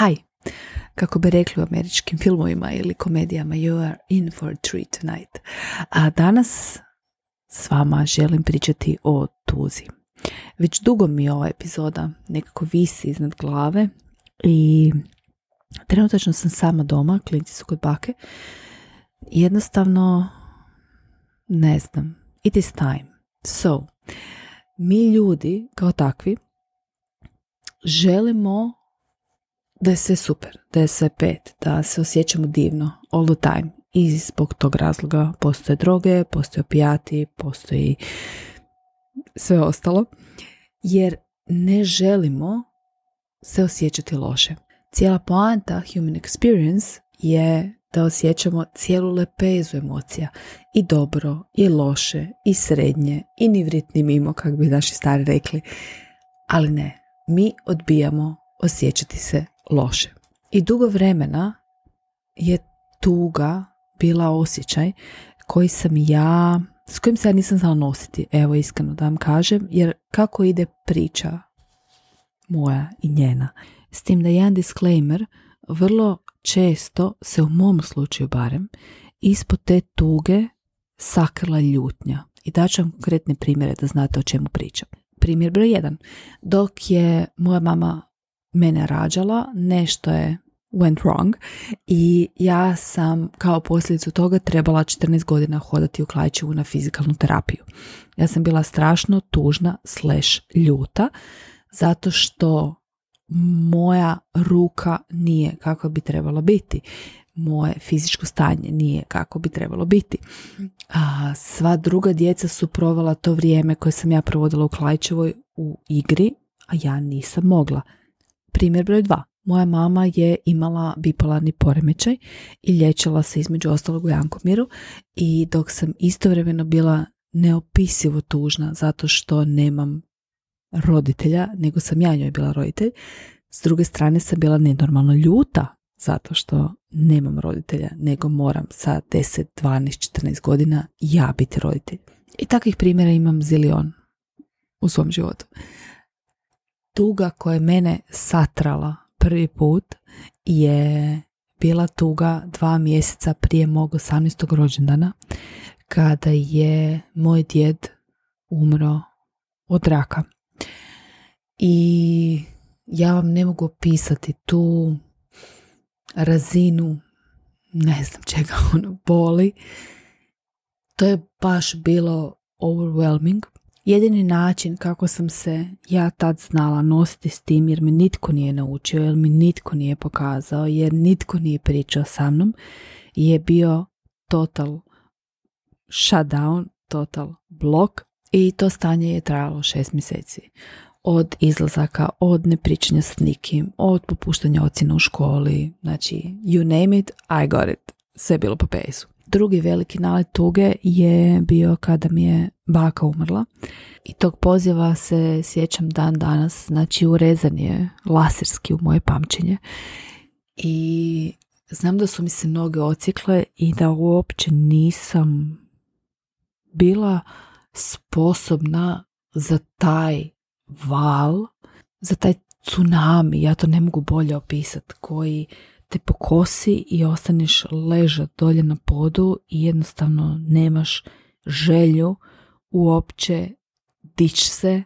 Hi, kako bi rekli u američkim filmovima ili komedijama, you are in for a treat tonight. A danas s vama želim pričati o tuzi. Već dugo mi ova epizoda nekako visi iznad glave i trenutačno sam sama doma, klinci su kod bake. Jednostavno, ne znam, it is time. So, mi ljudi kao takvi želimo da je sve super, da je sve pet, da se osjećamo divno all the time. I zbog tog razloga postoje droge, postoje opijati, postoji sve ostalo. Jer ne želimo se osjećati loše. Cijela poanta human experience je da osjećamo cijelu lepezu emocija. I dobro, i loše, i srednje, i ni vrit mimo, kako bi naši stari rekli. Ali ne, mi odbijamo osjećati se loše. I dugo vremena je tuga bila osjećaj koji sam ja, s kojim se ja nisam znala nositi, evo iskreno da vam kažem, jer kako ide priča moja i njena. S tim da jedan disclaimer, vrlo često se u mom slučaju barem ispod te tuge sakrla ljutnja. I daću vam konkretne primjere da znate o čemu pričam. Primjer broj jedan. Dok je moja mama mene rađala, nešto je went wrong i ja sam kao posljedicu toga trebala 14 godina hodati u Klajčevu na fizikalnu terapiju. Ja sam bila strašno tužna slash ljuta zato što moja ruka nije kako bi trebala biti. Moje fizičko stanje nije kako bi trebalo biti. A sva druga djeca su provela to vrijeme koje sam ja provodila u Klajčevoj u igri, a ja nisam mogla. Primjer broj dva. Moja mama je imala bipolarni poremećaj i liječila se između ostalog u Jankomiru i dok sam istovremeno bila neopisivo tužna zato što nemam roditelja, nego sam ja njoj bila roditelj. S druge strane sam bila nenormalno ljuta zato što nemam roditelja, nego moram sa 10, 12, 14 godina ja biti roditelj. I takvih primjera imam zilion u svom životu tuga koja je mene satrala prvi put je bila tuga dva mjeseca prije mog 18. rođendana kada je moj djed umro od raka. I ja vam ne mogu opisati tu razinu ne znam čega ono boli. To je baš bilo overwhelming Jedini način kako sam se ja tad znala nositi s tim jer me nitko nije naučio, jer mi nitko nije pokazao, jer nitko nije pričao sa mnom, je bio total shutdown, total blok i to stanje je trajalo šest mjeseci. Od izlazaka, od nepričanja s nikim, od popuštanja ocjena u školi, znači you name it, I got it. Sve bilo po pesu. Drugi veliki nalet tuge je bio kada mi je baka umrla. I tog poziva se sjećam dan danas, znači urezan je laserski u moje pamćenje. I znam da su mi se noge ocikle i da uopće nisam bila sposobna za taj val, za taj tsunami, ja to ne mogu bolje opisati, koji te pokosi i ostaneš ležat dolje na podu i jednostavno nemaš želju uopće dić se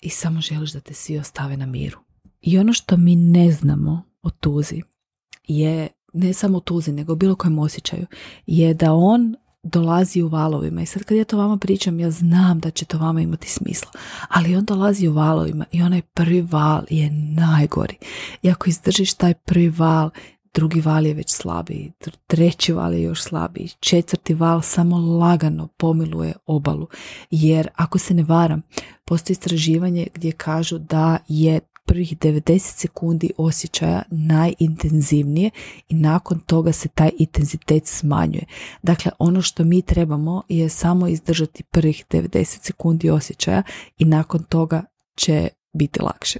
i samo želiš da te svi ostave na miru. I ono što mi ne znamo o tuzi je, ne samo tuzi, nego bilo kojem osjećaju, je da on dolazi u valovima. I sad kad ja to vama pričam ja znam da će to vama imati smisla. Ali on dolazi u valovima i onaj prvi val je najgori. I ako izdržiš taj prvi val drugi val je već slabiji treći val je još slabiji četvrti val samo lagano pomiluje obalu. Jer ako se ne varam postoji istraživanje gdje kažu da je prvih 90 sekundi osjećaja najintenzivnije i nakon toga se taj intenzitet smanjuje. Dakle, ono što mi trebamo je samo izdržati prvih 90 sekundi osjećaja i nakon toga će biti lakše.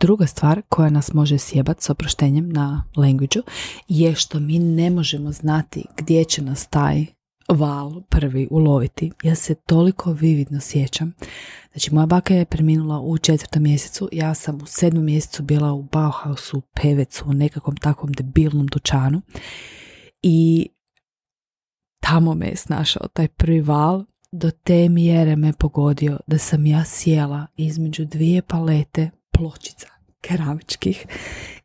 Druga stvar koja nas može sjebati s oproštenjem na language je što mi ne možemo znati gdje će nas taj val prvi uloviti. Ja se toliko vividno sjećam. Znači, moja baka je preminula u četvrtom mjesecu, ja sam u sedmom mjesecu bila u Bauhausu, Pevecu, u nekakvom takvom debilnom dućanu i tamo me je snašao taj prvi val, do te mjere me pogodio da sam ja sjela između dvije palete pločica keramičkih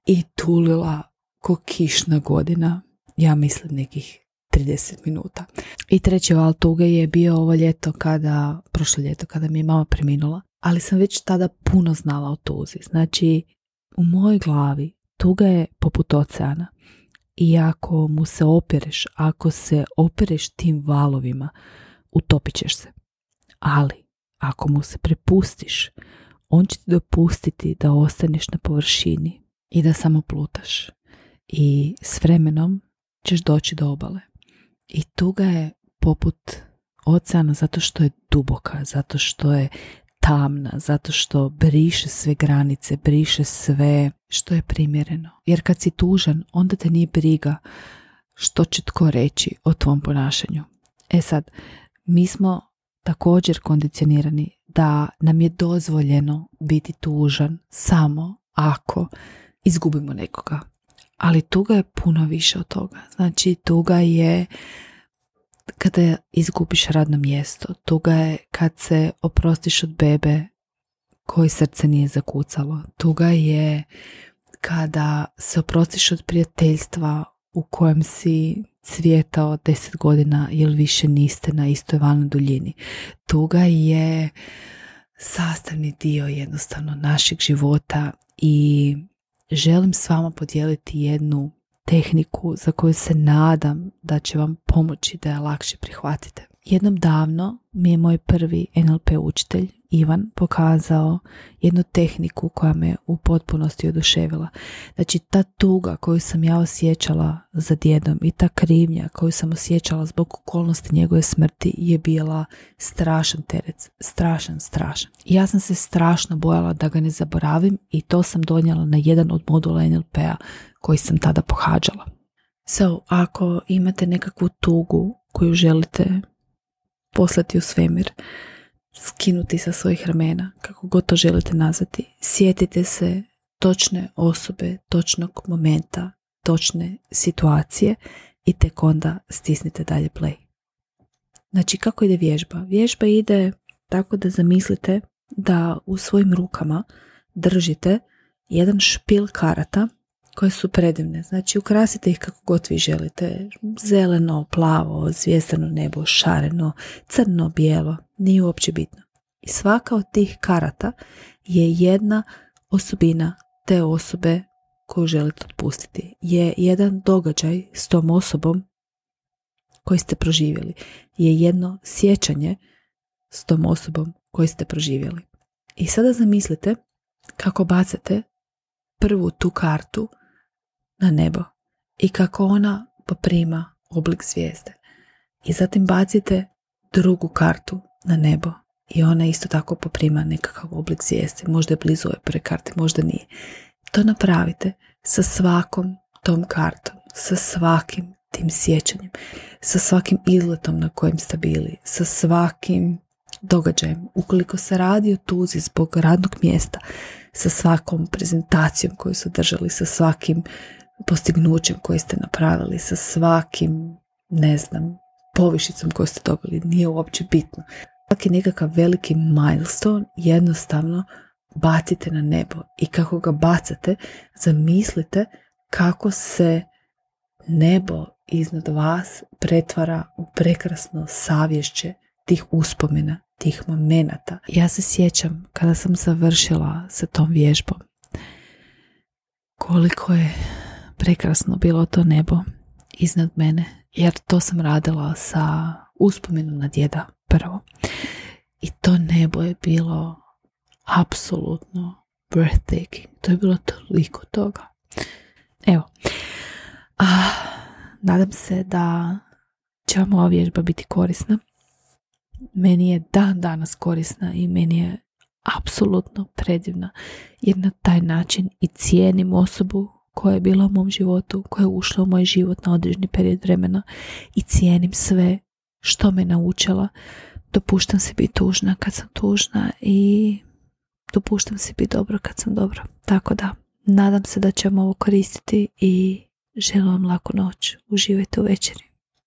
i tulila ko kišna godina, ja mislim nekih 30 minuta. I treći val tuge je bio ovo ljeto kada, prošlo ljeto kada mi je mama preminula, ali sam već tada puno znala o tuzi. Znači, u mojoj glavi tuga je poput oceana i ako mu se opereš, ako se opereš tim valovima, utopit ćeš se. Ali, ako mu se prepustiš, on će ti dopustiti da ostaneš na površini i da samo plutaš. I s vremenom ćeš doći do obale. I tuga je poput oceana zato što je duboka, zato što je tamna, zato što briše sve granice, briše sve što je primjereno. Jer kad si tužan, onda te nije briga što će tko reći o tvom ponašanju. E sad, mi smo također kondicionirani da nam je dozvoljeno biti tužan samo ako izgubimo nekoga. Ali tuga je puno više od toga. Znači tuga je kada izgubiš radno mjesto, tuga je kad se oprostiš od bebe koji srce nije zakucalo. Tuga je kada se oprostiš od prijateljstva u kojem si cvjetao deset godina ili više niste na istoj valnoj duljini. Tuga je sastavni dio jednostavno našeg života i želim s vama podijeliti jednu tehniku za koju se nadam da će vam pomoći da je lakše prihvatite. Jednom davno mi je moj prvi NLP učitelj Ivan pokazao jednu tehniku koja me u potpunosti oduševila. Znači ta tuga koju sam ja osjećala za djedom i ta krivnja koju sam osjećala zbog okolnosti njegove smrti je bila strašan teret, strašan, strašan. Ja sam se strašno bojala da ga ne zaboravim i to sam donijela na jedan od modula NLP-a koji sam tada pohađala. So, ako imate nekakvu tugu koju želite poslati u svemir, skinuti sa svojih ramena, kako god to želite nazvati. Sjetite se točne osobe, točnog momenta, točne situacije i tek onda stisnite dalje play. Znači, kako ide vježba? Vježba ide tako da zamislite da u svojim rukama držite jedan špil karata koje su predivne. Znači ukrasite ih kako god vi želite. Zeleno, plavo, zvijezdano nebo, šareno, crno, bijelo. Nije uopće bitno. I svaka od tih karata je jedna osobina te osobe koju želite otpustiti. Je jedan događaj s tom osobom koji ste proživjeli. Je jedno sjećanje s tom osobom koji ste proživjeli. I sada zamislite kako bacate prvu tu kartu na nebo i kako ona poprima oblik zvijezde. I zatim bacite drugu kartu na nebo i ona isto tako poprima nekakav oblik zvijezde. Možda je blizu ove prve karte, možda nije. To napravite sa svakom tom kartom, sa svakim tim sjećanjem, sa svakim izletom na kojem ste bili, sa svakim događajem. Ukoliko se radi o tuzi zbog radnog mjesta, sa svakom prezentacijom koju su držali, sa svakim postignućem koje ste napravili, sa svakim, ne znam, povišicom koju ste dobili, nije uopće bitno. Svaki nekakav veliki milestone jednostavno bacite na nebo i kako ga bacate, zamislite kako se nebo iznad vas pretvara u prekrasno savješće tih uspomena, tih momenata. Ja se sjećam kada sam završila sa tom vježbom koliko je prekrasno bilo to nebo iznad mene, jer to sam radila sa uspomenom na djeda prvo. I to nebo je bilo apsolutno breathtaking. To je bilo toliko toga. Evo, a, nadam se da će vam ova vježba biti korisna. Meni je dan danas korisna i meni je apsolutno predivna jer na taj način i cijenim osobu koja je bila u mom životu, koja je ušla u moj život na određeni period vremena i cijenim sve što me naučila. Dopuštam se biti tužna kad sam tužna i dopuštam se biti dobro kad sam dobro. Tako da, nadam se da ćemo ovo koristiti i želim vam laku noć. Uživajte u večeri.